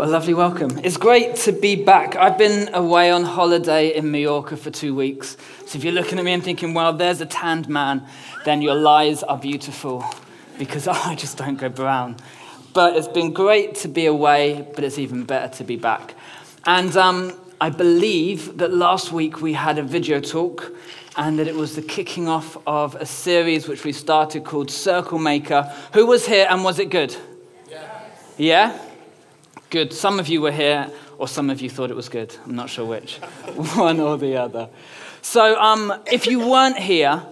What a lovely welcome. It's great to be back. I've been away on holiday in Mallorca for two weeks. So if you're looking at me and thinking, well, there's a tanned man, then your lies are beautiful because I just don't go brown. But it's been great to be away, but it's even better to be back. And um, I believe that last week we had a video talk and that it was the kicking off of a series which we started called Circle Maker. Who was here and was it good? Yeah? yeah? Good. Some of you were here, or some of you thought it was good. I'm not sure which, one or the other. So, um, if you weren't here,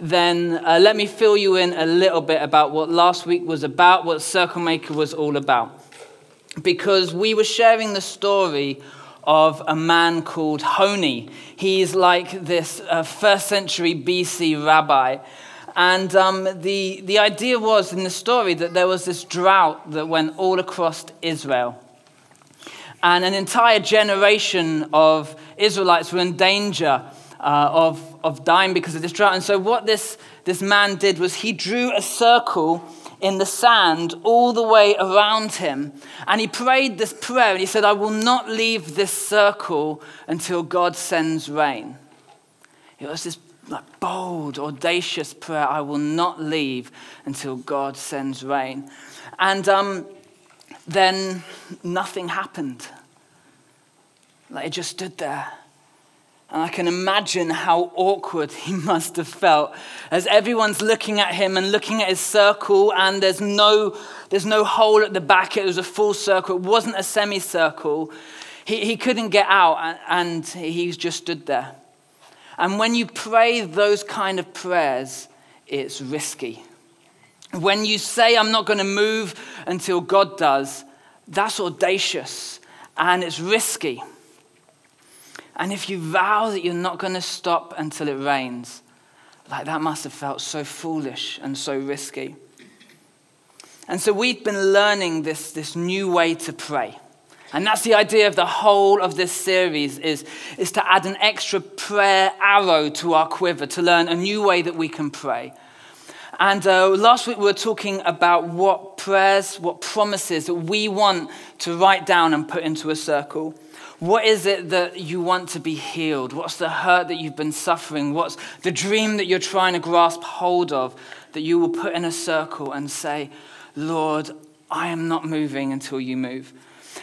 then uh, let me fill you in a little bit about what last week was about, what Circle Maker was all about. Because we were sharing the story of a man called Honi. He's like this uh, first century BC rabbi. And um, the, the idea was in the story that there was this drought that went all across Israel and an entire generation of Israelites were in danger uh, of, of dying because of this drought. And so, what this, this man did was he drew a circle in the sand all the way around him. And he prayed this prayer and he said, I will not leave this circle until God sends rain. It was this like, bold, audacious prayer I will not leave until God sends rain. And um, then nothing happened. Like it just stood there. And I can imagine how awkward he must have felt as everyone's looking at him and looking at his circle, and there's no, there's no hole at the back. It was a full circle, it wasn't a semicircle. He, he couldn't get out, and, and he just stood there. And when you pray those kind of prayers, it's risky. When you say, I'm not going to move until God does, that's audacious and it's risky. And if you vow that you're not going to stop until it rains, like that must have felt so foolish and so risky. And so we've been learning this, this new way to pray. And that's the idea of the whole of this series is, is to add an extra prayer arrow to our quiver, to learn a new way that we can pray. And uh, last week we were talking about what prayers, what promises that we want to write down and put into a circle. What is it that you want to be healed? What's the hurt that you've been suffering? What's the dream that you're trying to grasp hold of that you will put in a circle and say, Lord, I am not moving until you move?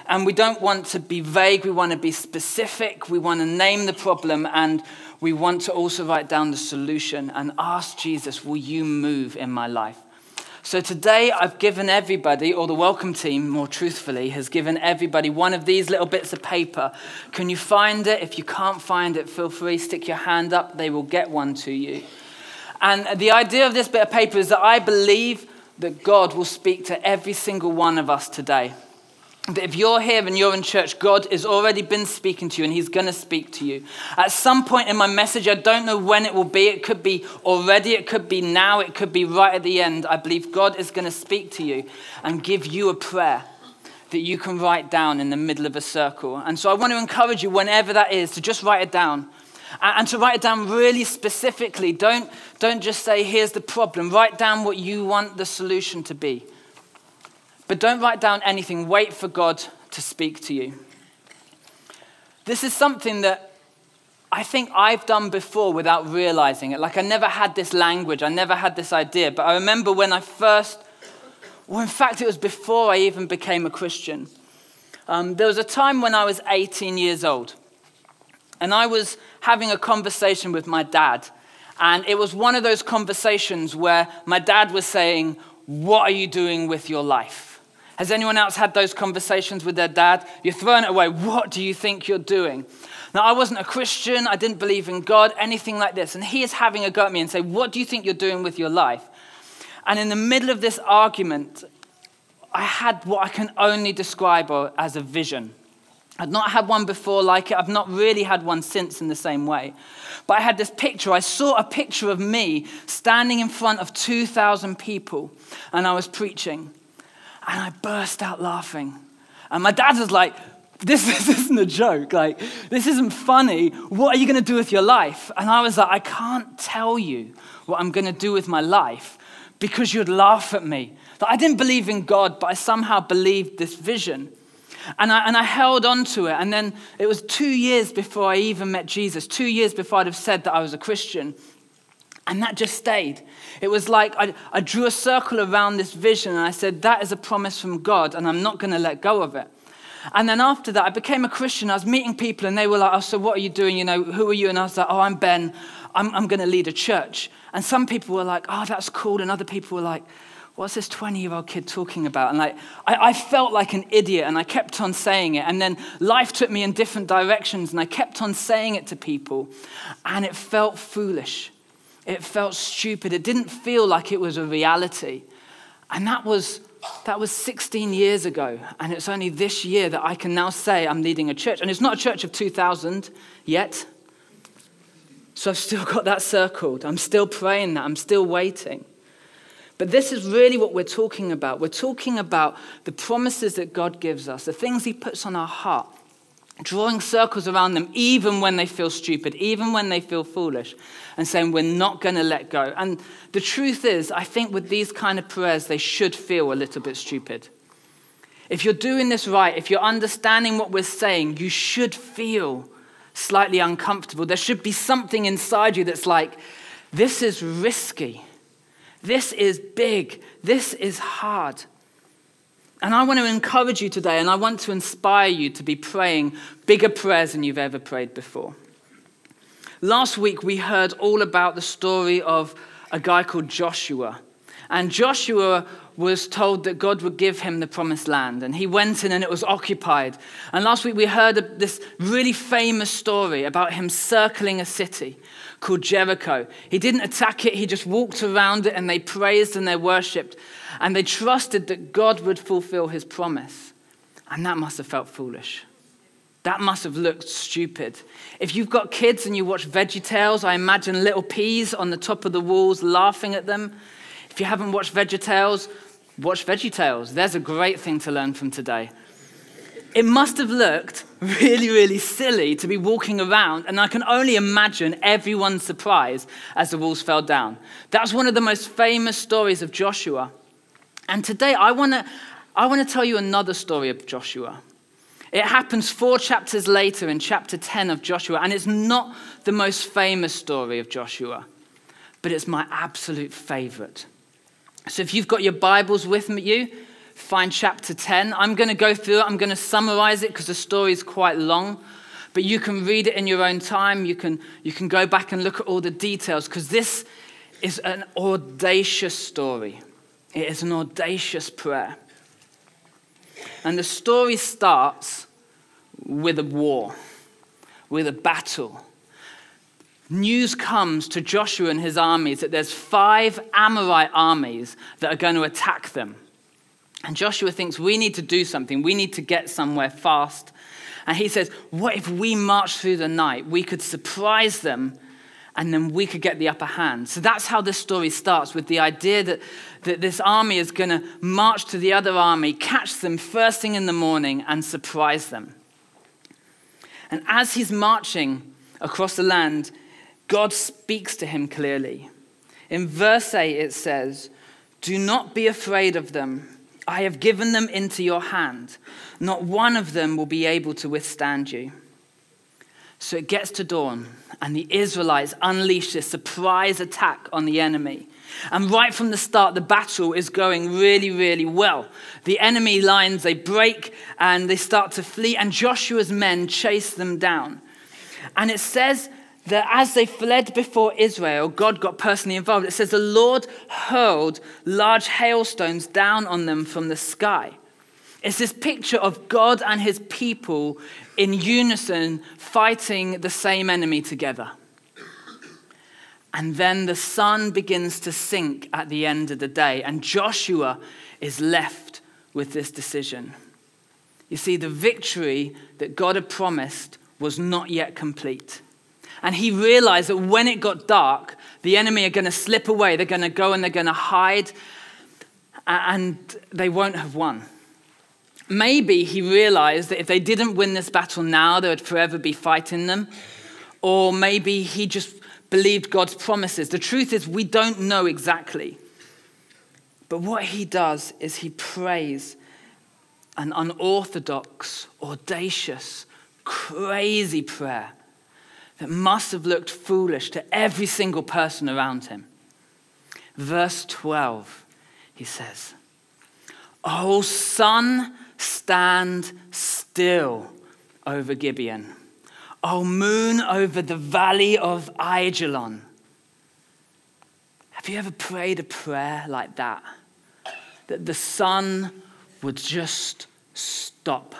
And we don't want to be vague, we want to be specific, we want to name the problem, and we want to also write down the solution and ask Jesus, Will you move in my life? So today I've given everybody, or the welcome team more truthfully, has given everybody one of these little bits of paper. Can you find it? If you can't find it, feel free, stick your hand up, they will get one to you. And the idea of this bit of paper is that I believe that God will speak to every single one of us today that if you're here and you're in church, God has already been speaking to you and He's going to speak to you. At some point in my message, I don't know when it will be. It could be already, it could be now, it could be right at the end. I believe God is going to speak to you and give you a prayer that you can write down in the middle of a circle. And so I want to encourage you, whenever that is, to just write it down. And to write it down really specifically. Don't, don't just say, here's the problem. Write down what you want the solution to be. But don't write down anything, wait for God to speak to you. This is something that I think I've done before without realizing it. Like I never had this language, I never had this idea. But I remember when I first, well, in fact, it was before I even became a Christian. Um, there was a time when I was 18 years old, and I was having a conversation with my dad. And it was one of those conversations where my dad was saying, What are you doing with your life? Has anyone else had those conversations with their dad? You're throwing it away. What do you think you're doing? Now, I wasn't a Christian. I didn't believe in God, anything like this. And he is having a go at me and say, What do you think you're doing with your life? And in the middle of this argument, I had what I can only describe as a vision. I'd not had one before like it. I've not really had one since in the same way. But I had this picture. I saw a picture of me standing in front of 2,000 people and I was preaching. And I burst out laughing. And my dad was like, this, this isn't a joke. Like, this isn't funny. What are you going to do with your life? And I was like, I can't tell you what I'm going to do with my life because you'd laugh at me. That I didn't believe in God, but I somehow believed this vision. And I, and I held on to it. And then it was two years before I even met Jesus, two years before I'd have said that I was a Christian. And that just stayed. It was like I, I drew a circle around this vision and I said, That is a promise from God, and I'm not going to let go of it. And then after that, I became a Christian. I was meeting people, and they were like, Oh, so what are you doing? You know, who are you? And I was like, Oh, I'm Ben. I'm, I'm going to lead a church. And some people were like, Oh, that's cool. And other people were like, what's this 20 year old kid talking about? And like, I, I, felt like an idiot and I kept on saying it. And then life took me in different directions and I kept on saying it to people. And it felt foolish. It felt stupid. It didn't feel like it was a reality. And that was, that was 16 years ago. And it's only this year that I can now say I'm leading a church. And it's not a church of 2,000 yet. So I've still got that circled. I'm still praying that. I'm still waiting. But this is really what we're talking about. We're talking about the promises that God gives us, the things He puts on our heart, drawing circles around them, even when they feel stupid, even when they feel foolish, and saying, We're not going to let go. And the truth is, I think with these kind of prayers, they should feel a little bit stupid. If you're doing this right, if you're understanding what we're saying, you should feel slightly uncomfortable. There should be something inside you that's like, This is risky. This is big. This is hard. And I want to encourage you today, and I want to inspire you to be praying bigger prayers than you've ever prayed before. Last week, we heard all about the story of a guy called Joshua. And Joshua was told that God would give him the promised land. And he went in and it was occupied. And last week we heard this really famous story about him circling a city called Jericho. He didn't attack it, he just walked around it and they praised and they worshiped. And they trusted that God would fulfill his promise. And that must have felt foolish. That must have looked stupid. If you've got kids and you watch Veggie Tales, I imagine little peas on the top of the walls laughing at them. If you haven't watched Veggie Tales, watch Veggie Tales. There's a great thing to learn from today. It must have looked really, really silly to be walking around, and I can only imagine everyone's surprise as the walls fell down. That's one of the most famous stories of Joshua. And today I want to I want to tell you another story of Joshua. It happens four chapters later in chapter 10 of Joshua, and it's not the most famous story of Joshua, but it's my absolute favorite. So if you've got your Bibles with you, find chapter 10. I'm going to go through it, I'm going to summarize it because the story is quite long. But you can read it in your own time. You can, you can go back and look at all the details because this is an audacious story. It is an audacious prayer. And the story starts with a war, with a battle. News comes to Joshua and his armies that there's five Amorite armies that are going to attack them. And Joshua thinks we need to do something. We need to get somewhere fast. And he says, What if we march through the night? We could surprise them and then we could get the upper hand. So that's how this story starts with the idea that, that this army is going to march to the other army, catch them first thing in the morning, and surprise them. And as he's marching across the land, God speaks to him clearly. In verse 8, it says, Do not be afraid of them I have given them into your hand. Not one of them will be able to withstand you. So it gets to dawn, and the Israelites unleash this surprise attack on the enemy. And right from the start, the battle is going really, really well. The enemy lines, they break and they start to flee, and Joshua's men chase them down. And it says that as they fled before Israel, God got personally involved. It says the Lord hurled large hailstones down on them from the sky. It's this picture of God and his people in unison fighting the same enemy together. And then the sun begins to sink at the end of the day, and Joshua is left with this decision. You see, the victory that God had promised was not yet complete. And he realized that when it got dark, the enemy are going to slip away. They're going to go and they're going to hide, and they won't have won. Maybe he realized that if they didn't win this battle now, they would forever be fighting them. Or maybe he just believed God's promises. The truth is, we don't know exactly. But what he does is he prays an unorthodox, audacious, crazy prayer that must have looked foolish to every single person around him. Verse 12, he says, Oh, sun, stand still over Gibeon. Oh, moon over the valley of Aijalon. Have you ever prayed a prayer like that? That the sun would just stop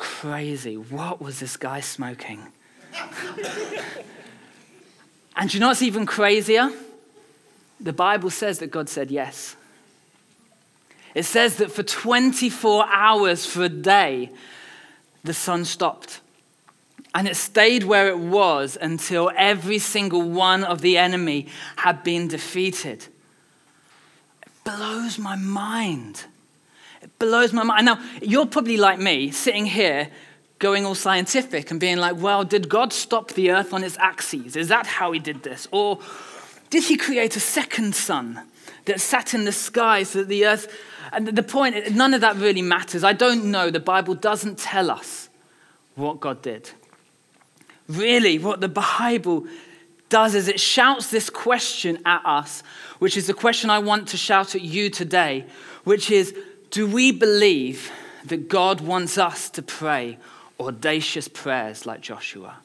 crazy. What was this guy smoking? and you know what's even crazier? The Bible says that God said yes. It says that for 24 hours for a day, the sun stopped. And it stayed where it was until every single one of the enemy had been defeated. It blows my mind. It blows my mind. Now, you're probably like me, sitting here going all scientific and being like, well, did God stop the earth on its axes? Is that how he did this? Or did he create a second sun that sat in the sky so that the earth. And the point, none of that really matters. I don't know. The Bible doesn't tell us what God did. Really, what the Bible does is it shouts this question at us, which is the question I want to shout at you today, which is do we believe that God wants us to pray audacious prayers like Joshua?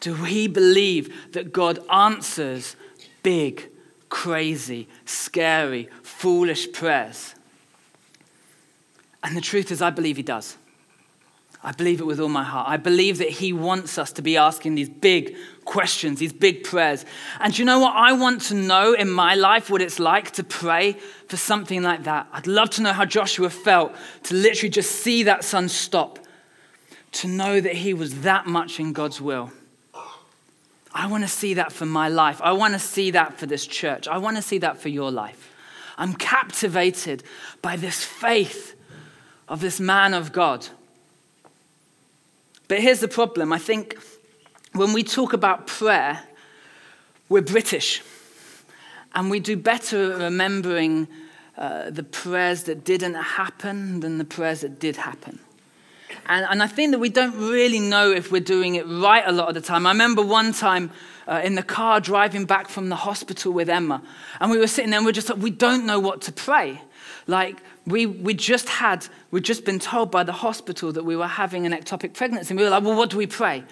Do we believe that God answers big, crazy, scary, foolish prayers? And the truth is, I believe He does. I believe it with all my heart. I believe that He wants us to be asking these big questions, these big prayers. And you know what? I want to know in my life what it's like to pray for something like that. I'd love to know how Joshua felt to literally just see that sun stop, to know that he was that much in God's will. I want to see that for my life. I want to see that for this church. I want to see that for your life. I'm captivated by this faith of this man of God but here's the problem I think when we talk about prayer, we're British. And we do better at remembering uh, the prayers that didn't happen than the prayers that did happen. And, and I think that we don't really know if we're doing it right a lot of the time. I remember one time uh, in the car driving back from the hospital with Emma, and we were sitting there and we are just like, we don't know what to pray. Like, we, we just had, we'd just been told by the hospital that we were having an ectopic pregnancy. And we were like, well, what do we pray?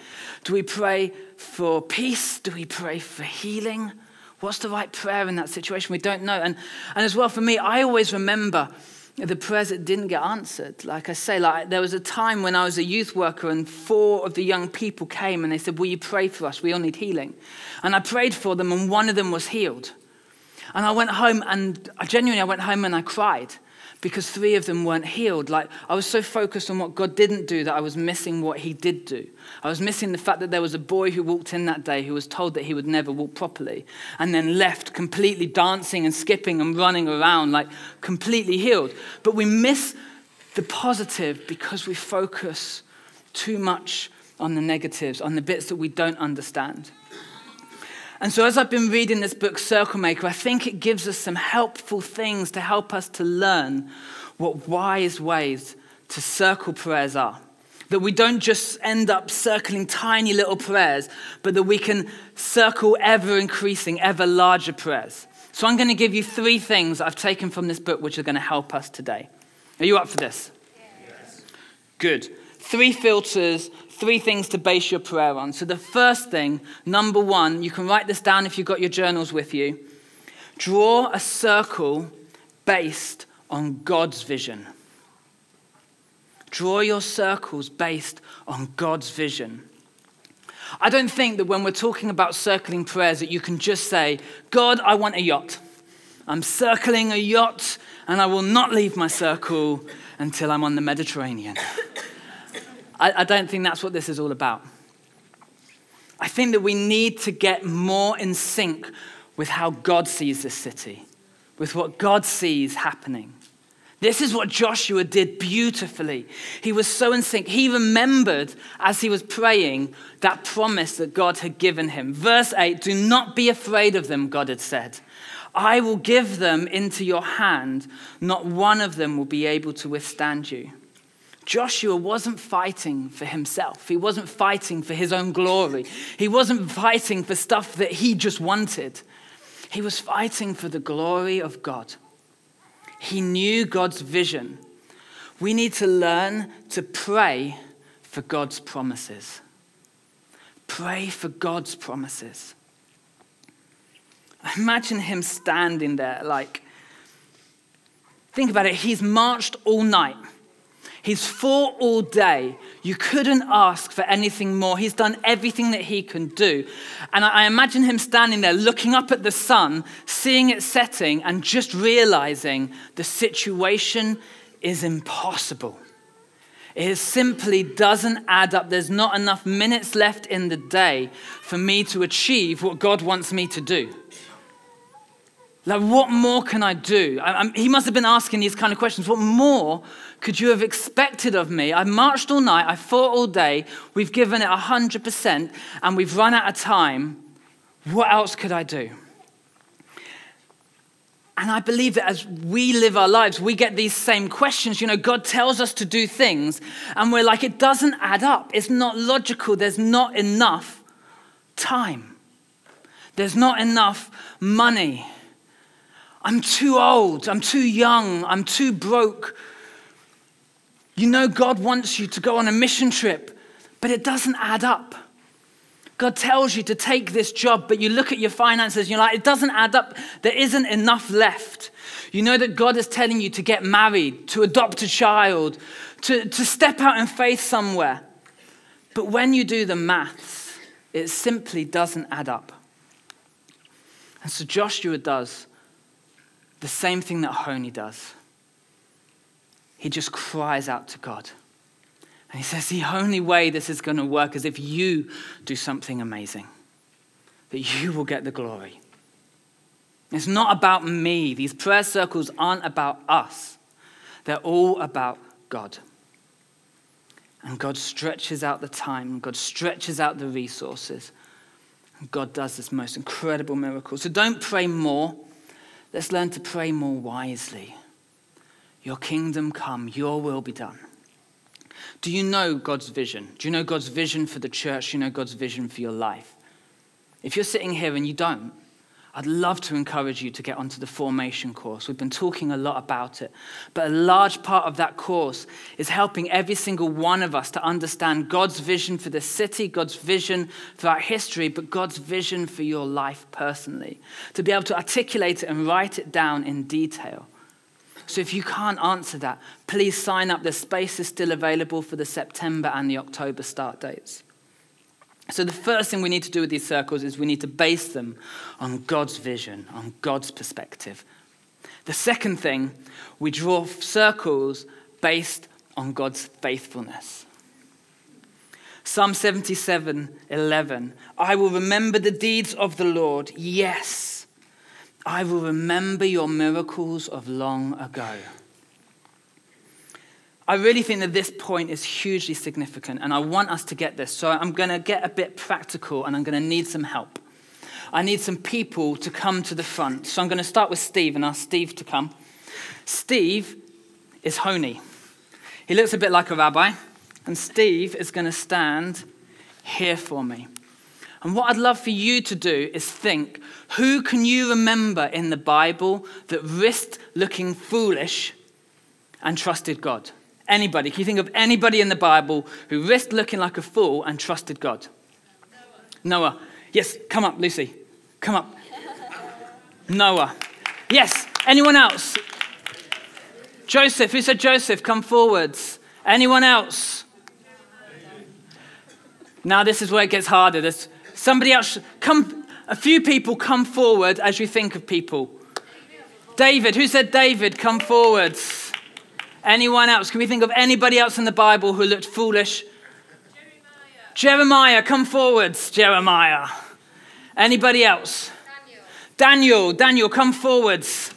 Do we pray for peace? Do we pray for healing? What's the right prayer in that situation? We don't know. And, and as well, for me, I always remember the prayers that didn't get answered. Like I say, like there was a time when I was a youth worker and four of the young people came and they said, will you pray for us? We all need healing. And I prayed for them and one of them was healed. And I went home and I genuinely, I went home and I cried because three of them weren't healed. Like I was so focused on what God didn't do that I was missing what he did do. I was missing the fact that there was a boy who walked in that day who was told that he would never walk properly and then left completely dancing and skipping and running around like completely healed. But we miss the positive because we focus too much on the negatives, on the bits that we don't understand. And so, as I've been reading this book, Circle Maker, I think it gives us some helpful things to help us to learn what wise ways to circle prayers are. That we don't just end up circling tiny little prayers, but that we can circle ever increasing, ever larger prayers. So, I'm going to give you three things I've taken from this book which are going to help us today. Are you up for this? Yes. Good. Three filters three things to base your prayer on. So, the first thing, number one, you can write this down if you've got your journals with you. Draw a circle based on God's vision. Draw your circles based on God's vision. I don't think that when we're talking about circling prayers that you can just say, God, I want a yacht. I'm circling a yacht, and I will not leave my circle until I'm on the Mediterranean. I, I don't think that's what this is all about. I think that we need to get more in sync with how God sees this city, with what God sees happening. This is what Joshua did beautifully. He was so in sync. He remembered as he was praying that promise that God had given him. Verse 8 Do not be afraid of them, God had said. I will give them into your hand. Not one of them will be able to withstand you. Joshua wasn't fighting for himself. He wasn't fighting for his own glory. He wasn't fighting for stuff that he just wanted. He was fighting for the glory of God. He knew God's vision. We need to learn to pray for God's promises. Pray for God's promises. Imagine him standing there, like, think about it. He's marched all night. He's fought all day. You couldn't ask for anything more. He's done everything that he can do. And I imagine him standing there looking up at the sun, seeing it setting, and just realizing the situation is impossible. It simply doesn't add up. There's not enough minutes left in the day for me to achieve what God wants me to do. Like, what more can I do? I, he must have been asking these kind of questions. What more could you have expected of me? I marched all night, I fought all day, we've given it 100%, and we've run out of time. What else could I do? And I believe that as we live our lives, we get these same questions. You know, God tells us to do things, and we're like, it doesn't add up. It's not logical. There's not enough time, there's not enough money. I'm too old. I'm too young. I'm too broke. You know, God wants you to go on a mission trip, but it doesn't add up. God tells you to take this job, but you look at your finances and you're like, it doesn't add up. There isn't enough left. You know that God is telling you to get married, to adopt a child, to, to step out in faith somewhere. But when you do the maths, it simply doesn't add up. And so Joshua does the same thing that Honi does. He just cries out to God. And he says, The only way this is going to work is if you do something amazing, that you will get the glory. It's not about me. These prayer circles aren't about us, they're all about God. And God stretches out the time, God stretches out the resources. And God does this most incredible miracle. So don't pray more. Let's learn to pray more wisely. Your kingdom come, your will be done. Do you know God's vision? Do you know God's vision for the church? Do you know God's vision for your life? If you're sitting here and you don't, I'd love to encourage you to get onto the formation course. We've been talking a lot about it. But a large part of that course is helping every single one of us to understand God's vision for the city, God's vision for our history, but God's vision for your life personally. To be able to articulate it and write it down in detail. So if you can't answer that, please sign up. The space is still available for the September and the October start dates. So, the first thing we need to do with these circles is we need to base them on God's vision, on God's perspective. The second thing, we draw circles based on God's faithfulness. Psalm 77 11. I will remember the deeds of the Lord. Yes, I will remember your miracles of long ago. I really think that this point is hugely significant, and I want us to get this. So I'm going to get a bit practical, and I'm going to need some help. I need some people to come to the front. So I'm going to start with Steve and ask Steve to come. Steve is Honi. He looks a bit like a rabbi, and Steve is going to stand here for me. And what I'd love for you to do is think who can you remember in the Bible that risked looking foolish and trusted God? Anybody? Can you think of anybody in the Bible who risked looking like a fool and trusted God? Noah. Noah. Yes, come up, Lucy. Come up. Noah. Yes. Anyone else? Joseph. Who said Joseph? Come forwards. Anyone else? Now this is where it gets harder. There's somebody else. Come. A few people come forward as you think of people. David, who said David? Come forwards. Anyone else? Can we think of anybody else in the Bible who looked foolish? Jeremiah, Jeremiah come forwards, Jeremiah. Anybody else? Daniel, Daniel, Daniel come forwards.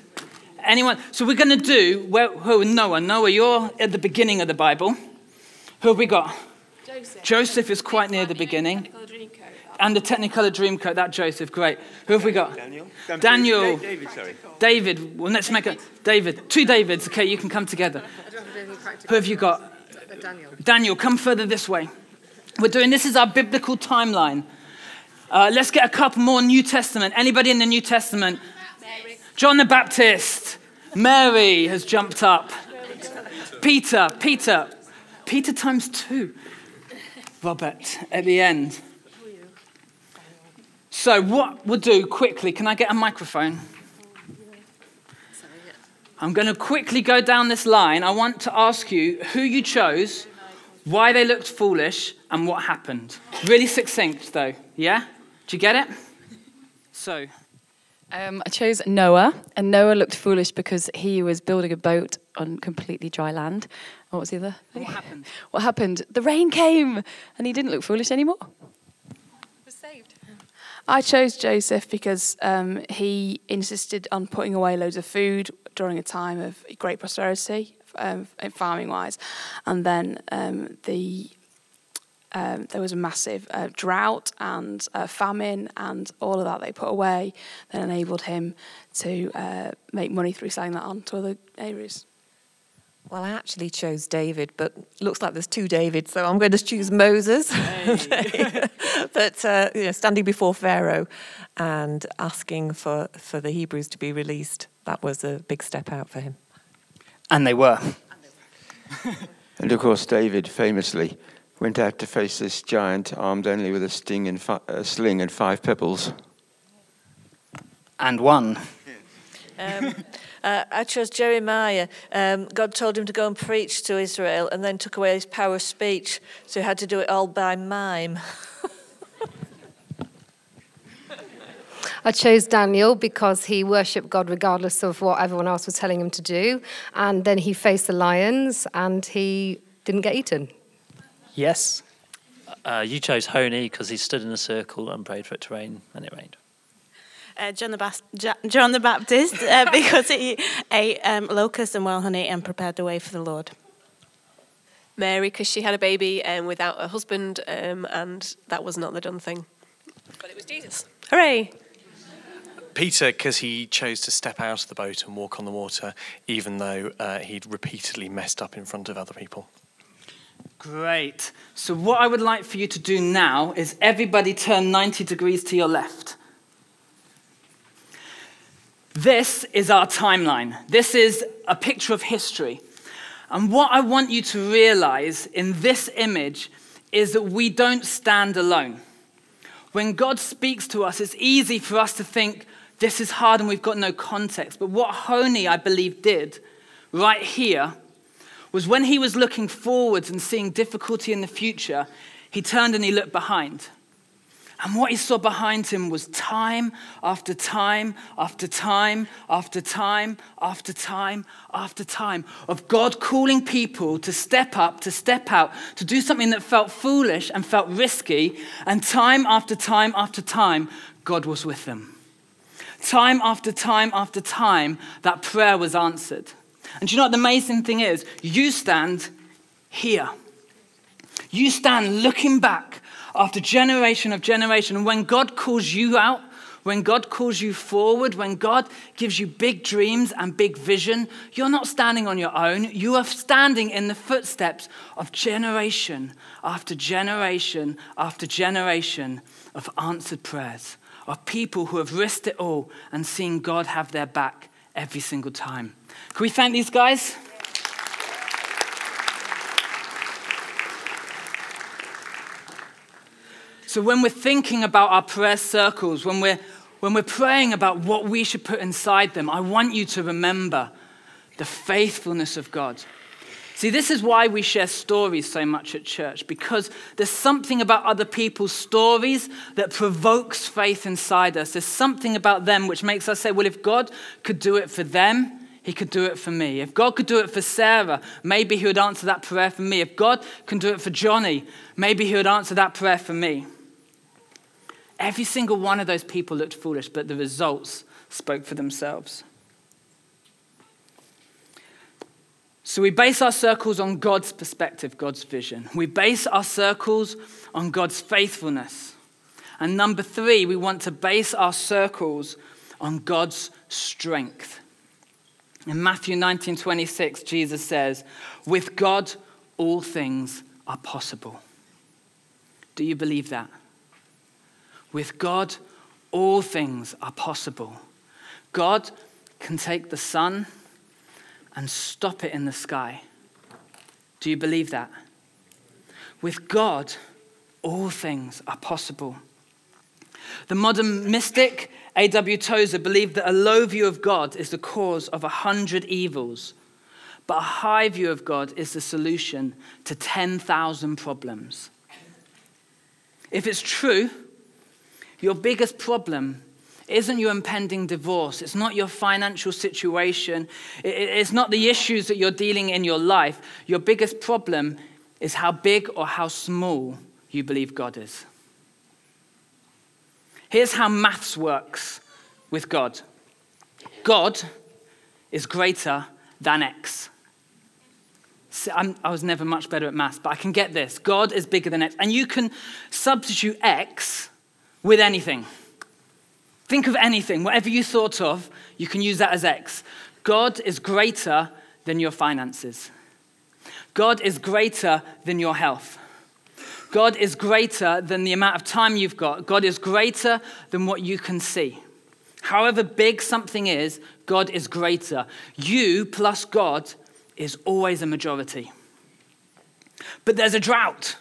Anyone? So we're going to do, where, who, Noah. Noah, you're at the beginning of the Bible. Who have we got? Joseph. Joseph is quite near the beginning. And the Technicolor Dreamcoat, that Joseph, great. Who have we got? Daniel. Daniel. David, sorry. David. Well, let's make a David. Two Davids. Okay, you can come together. Who have you got? Daniel. Daniel, come further this way. We're doing this is our biblical timeline. Uh, let's get a couple more New Testament. Anybody in the New Testament? John the Baptist. Mary has jumped up. Peter. Peter. Peter times two. Robert at the end. So, what we'll do quickly, can I get a microphone? I'm going to quickly go down this line. I want to ask you who you chose, why they looked foolish, and what happened. Really succinct, though. Yeah? Do you get it? So, Um, I chose Noah, and Noah looked foolish because he was building a boat on completely dry land. What was the other? thing? what happened? What happened? The rain came, and he didn't look foolish anymore. Was saved. I chose Joseph because um, he insisted on putting away loads of food during a time of great prosperity, um, farming wise, and then um, the um, there was a massive uh, drought and uh, famine, and all of that they put away, then enabled him to uh, make money through selling that on to other areas. Well, I actually chose David, but looks like there's two Davids, so I'm going to choose Moses. but uh, you know, standing before Pharaoh and asking for, for the Hebrews to be released, that was a big step out for him. And they were. And of course, David famously went out to face this giant armed only with a, sting and fi- a sling and five pebbles. And one. Um, uh, I chose Jeremiah. Um, God told him to go and preach to Israel and then took away his power of speech, so he had to do it all by mime. I chose Daniel because he worshipped God regardless of what everyone else was telling him to do. And then he faced the lions and he didn't get eaten. Yes. Uh, you chose Honi because he stood in a circle and prayed for it to rain, and it rained. Uh, John, the Bas- Ja- John the Baptist uh, because he ate um, locusts and wild honey and prepared the way for the Lord. Mary, because she had a baby um, without a husband, um, and that was not the done thing. But it was Jesus. Hooray! Peter, because he chose to step out of the boat and walk on the water, even though uh, he'd repeatedly messed up in front of other people. Great. So, what I would like for you to do now is everybody turn 90 degrees to your left. This is our timeline. This is a picture of history. And what I want you to realize in this image is that we don't stand alone. When God speaks to us, it's easy for us to think this is hard and we've got no context. But what Honi, I believe, did right here was when he was looking forwards and seeing difficulty in the future, he turned and he looked behind. And what he saw behind him was time after time after time after time after time after time of God calling people to step up, to step out, to do something that felt foolish and felt risky. And time after time after time, God was with them. Time after time after time, that prayer was answered. And do you know what the amazing thing is? You stand here. You stand looking back after generation of generation. And when God calls you out, when God calls you forward, when God gives you big dreams and big vision, you're not standing on your own. You are standing in the footsteps of generation after generation after generation of answered prayers, of people who have risked it all and seen God have their back every single time. Can we thank these guys? So, when we're thinking about our prayer circles, when we're, when we're praying about what we should put inside them, I want you to remember the faithfulness of God. See, this is why we share stories so much at church, because there's something about other people's stories that provokes faith inside us. There's something about them which makes us say, well, if God could do it for them, he could do it for me. If God could do it for Sarah, maybe he would answer that prayer for me. If God can do it for Johnny, maybe he would answer that prayer for me. Every single one of those people looked foolish, but the results spoke for themselves. So we base our circles on God's perspective, God's vision. We base our circles on God's faithfulness. And number three, we want to base our circles on God's strength. In Matthew 19 26, Jesus says, With God, all things are possible. Do you believe that? With God, all things are possible. God can take the sun and stop it in the sky. Do you believe that? With God, all things are possible. The modern mystic A.W. Tozer believed that a low view of God is the cause of a hundred evils, but a high view of God is the solution to 10,000 problems. If it's true, your biggest problem isn't your impending divorce. It's not your financial situation. It's not the issues that you're dealing in your life. Your biggest problem is how big or how small you believe God is. Here's how maths works with God God is greater than X. i was never much better at maths, but I can get this. God is bigger than X. And you can substitute X with anything. Think of anything, whatever you thought of, you can use that as X. God is greater than your finances. God is greater than your health. God is greater than the amount of time you've got. God is greater than what you can see. However big something is, God is greater. You plus God is always a majority. But there's a drought.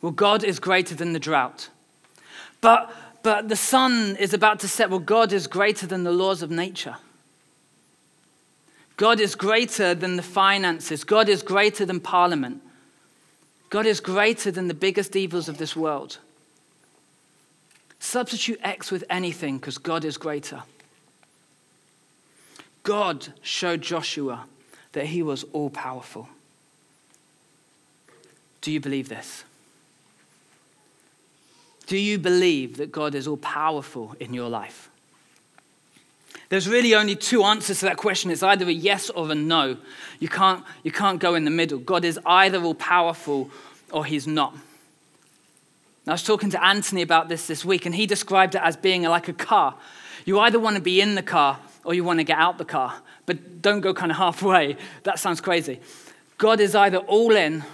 Well, God is greater than the drought. But but the sun is about to set. Well, God is greater than the laws of nature. God is greater than the finances. God is greater than parliament. God is greater than the biggest evils of this world. Substitute X with anything because God is greater. God showed Joshua that he was all powerful. Do you believe this? Do you believe that God is all powerful in your life? There's really only two answers to that question. It's either a yes or a no. You can't, you can't go in the middle. God is either all powerful or he's not. I was talking to Anthony about this this week, and he described it as being like a car. You either want to be in the car or you want to get out the car, but don't go kind of halfway. That sounds crazy. God is either all in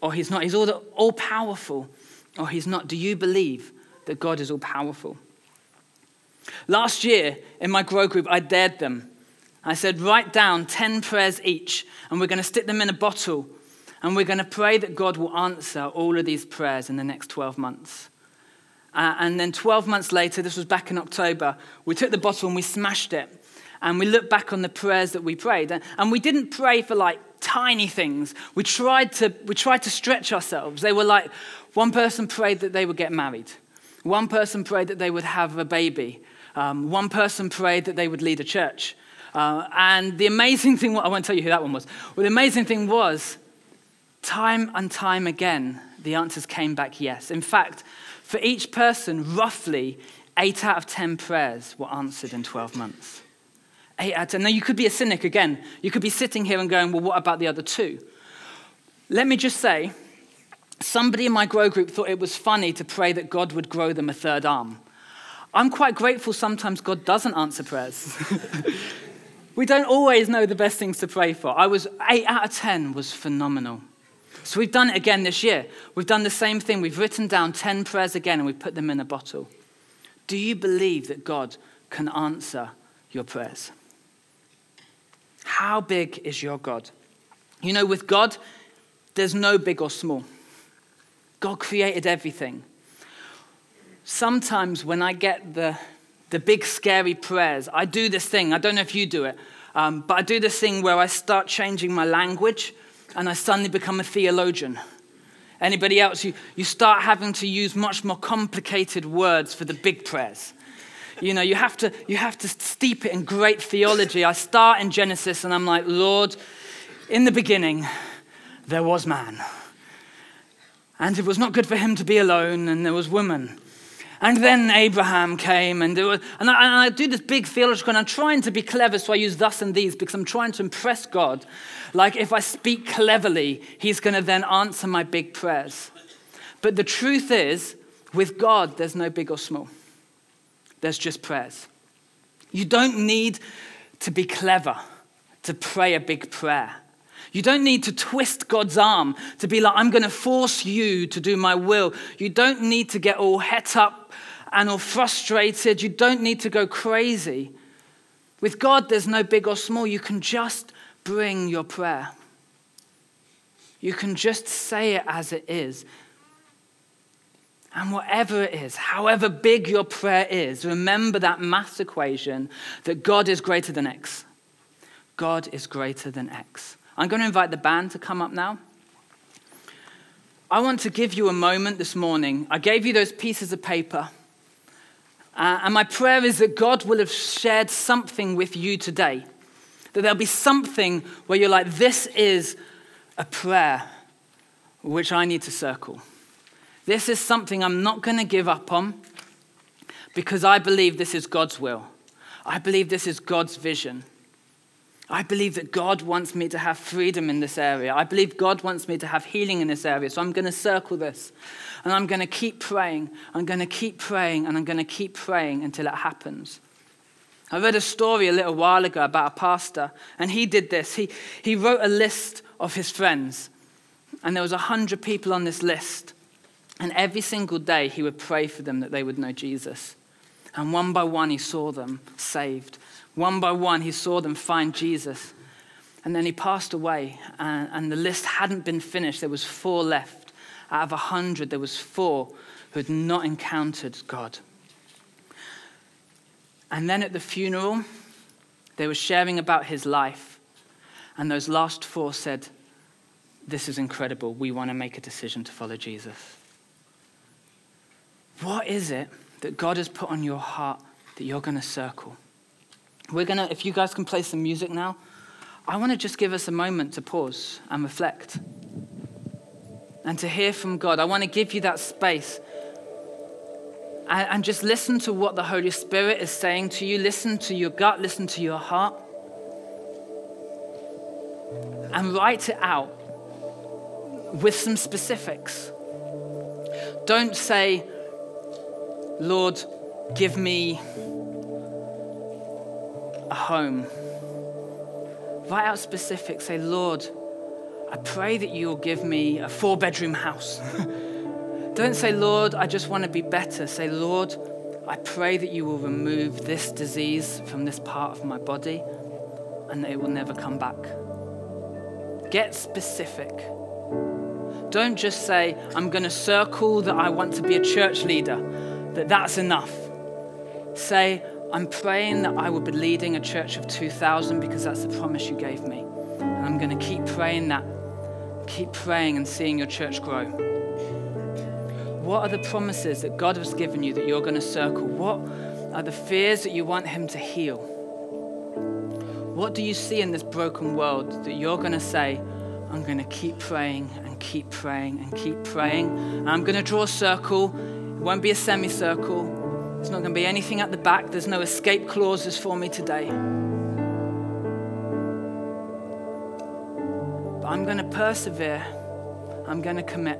or he's not. He's all, all powerful or he's not? Do you believe that God is all powerful? Last year in my grow group, I dared them. I said, write down 10 prayers each, and we're going to stick them in a bottle, and we're going to pray that God will answer all of these prayers in the next 12 months. Uh, and then 12 months later, this was back in October, we took the bottle and we smashed it. And we looked back on the prayers that we prayed. And we didn't pray for like tiny things. We tried to, we tried to stretch ourselves. They were like, one person prayed that they would get married. One person prayed that they would have a baby. Um, one person prayed that they would lead a church. Uh, and the amazing thing, I won't tell you who that one was. Well, the amazing thing was, time and time again, the answers came back yes. In fact, for each person, roughly eight out of 10 prayers were answered in 12 months. Eight out of 10. Now, you could be a cynic again. You could be sitting here and going, well, what about the other two? Let me just say, somebody in my grow group thought it was funny to pray that God would grow them a third arm. I'm quite grateful sometimes God doesn't answer prayers. we don't always know the best things to pray for. I was 8 out of 10 was phenomenal. So we've done it again this year. We've done the same thing. We've written down 10 prayers again and we've put them in a bottle. Do you believe that God can answer your prayers? How big is your God? You know, with God, there's no big or small. God created everything. Sometimes when I get the, the big scary prayers, I do this thing. I don't know if you do it, um, but I do this thing where I start changing my language and I suddenly become a theologian. Anybody else? You, you start having to use much more complicated words for the big prayers. You know, you have, to, you have to steep it in great theology. I start in Genesis and I'm like, Lord, in the beginning, there was man. And it was not good for him to be alone, and there was woman. And then Abraham came, and, was, and, I, and, I, do this big theological, and I'm trying to be clever, so I use thus and these because I'm trying to impress God. Like if I speak cleverly, He's going to then answer my big prayers. But the truth is, with God, there's no big or small, there's just prayers. You don't need to be clever to pray a big prayer. You don't need to twist God's arm to be like, I'm going to force you to do my will. You don't need to get all het up and all frustrated. You don't need to go crazy. With God, there's no big or small. You can just bring your prayer. You can just say it as it is. And whatever it is, however big your prayer is, remember that math equation that God is greater than X. God is greater than X. I'm going to invite the band to come up now. I want to give you a moment this morning. I gave you those pieces of paper. Uh, and my prayer is that God will have shared something with you today. That there'll be something where you're like, this is a prayer which I need to circle. This is something I'm not going to give up on because I believe this is God's will. I believe this is God's vision. I believe that God wants me to have freedom in this area. I believe God wants me to have healing in this area. So I'm going to circle this. And I'm going to keep praying. I'm going to keep praying. And I'm going to keep praying until it happens. I read a story a little while ago about a pastor. And he did this. He, he wrote a list of his friends. And there was 100 people on this list. And every single day he would pray for them that they would know Jesus. And one by one he saw them saved. One by one, he saw them find Jesus. And then he passed away, and, and the list hadn't been finished. There was four left. Out of a hundred, there was four who had not encountered God. And then at the funeral, they were sharing about his life. And those last four said, This is incredible. We want to make a decision to follow Jesus. What is it that God has put on your heart that you're going to circle? We're going to, if you guys can play some music now, I want to just give us a moment to pause and reflect and to hear from God. I want to give you that space and, and just listen to what the Holy Spirit is saying to you. Listen to your gut, listen to your heart, and write it out with some specifics. Don't say, Lord, give me a home. Write out specifics. Say, Lord, I pray that you'll give me a four bedroom house. Don't say, Lord, I just want to be better. Say, Lord, I pray that you will remove this disease from this part of my body and that it will never come back. Get specific. Don't just say, I'm going to circle that I want to be a church leader, that that's enough. Say, I'm praying that I will be leading a church of 2,000 because that's the promise you gave me. And I'm going to keep praying that. Keep praying and seeing your church grow. What are the promises that God has given you that you're going to circle? What are the fears that you want Him to heal? What do you see in this broken world that you're going to say, I'm going to keep praying and keep praying and keep praying? And I'm going to draw a circle. It won't be a semicircle. There's not going to be anything at the back. There's no escape clauses for me today. But I'm going to persevere. I'm going to commit.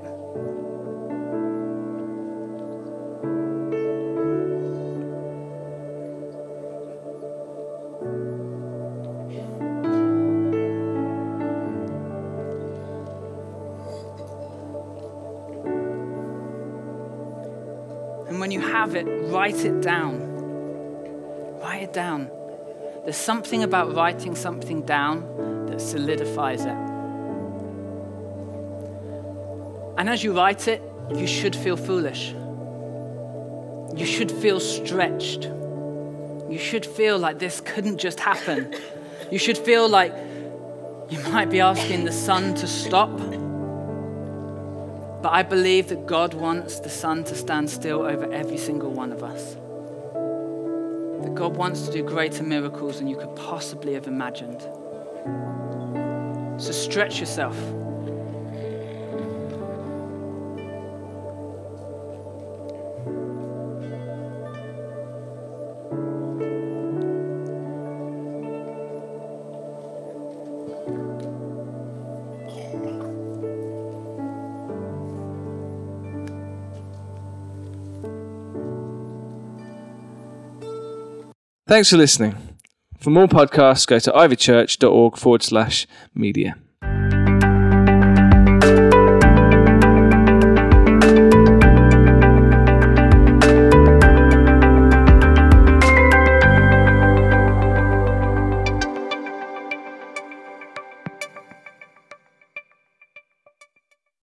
Write it down. Write it down. There's something about writing something down that solidifies it. And as you write it, you should feel foolish. You should feel stretched. You should feel like this couldn't just happen. You should feel like You might be asking the sun to stop. But I believe that God wants the sun to stand still over every single one of us. That God wants to do greater miracles than you could possibly have imagined. So stretch yourself. Thanks for listening. For more podcasts, go to ivychurch.org forward slash media.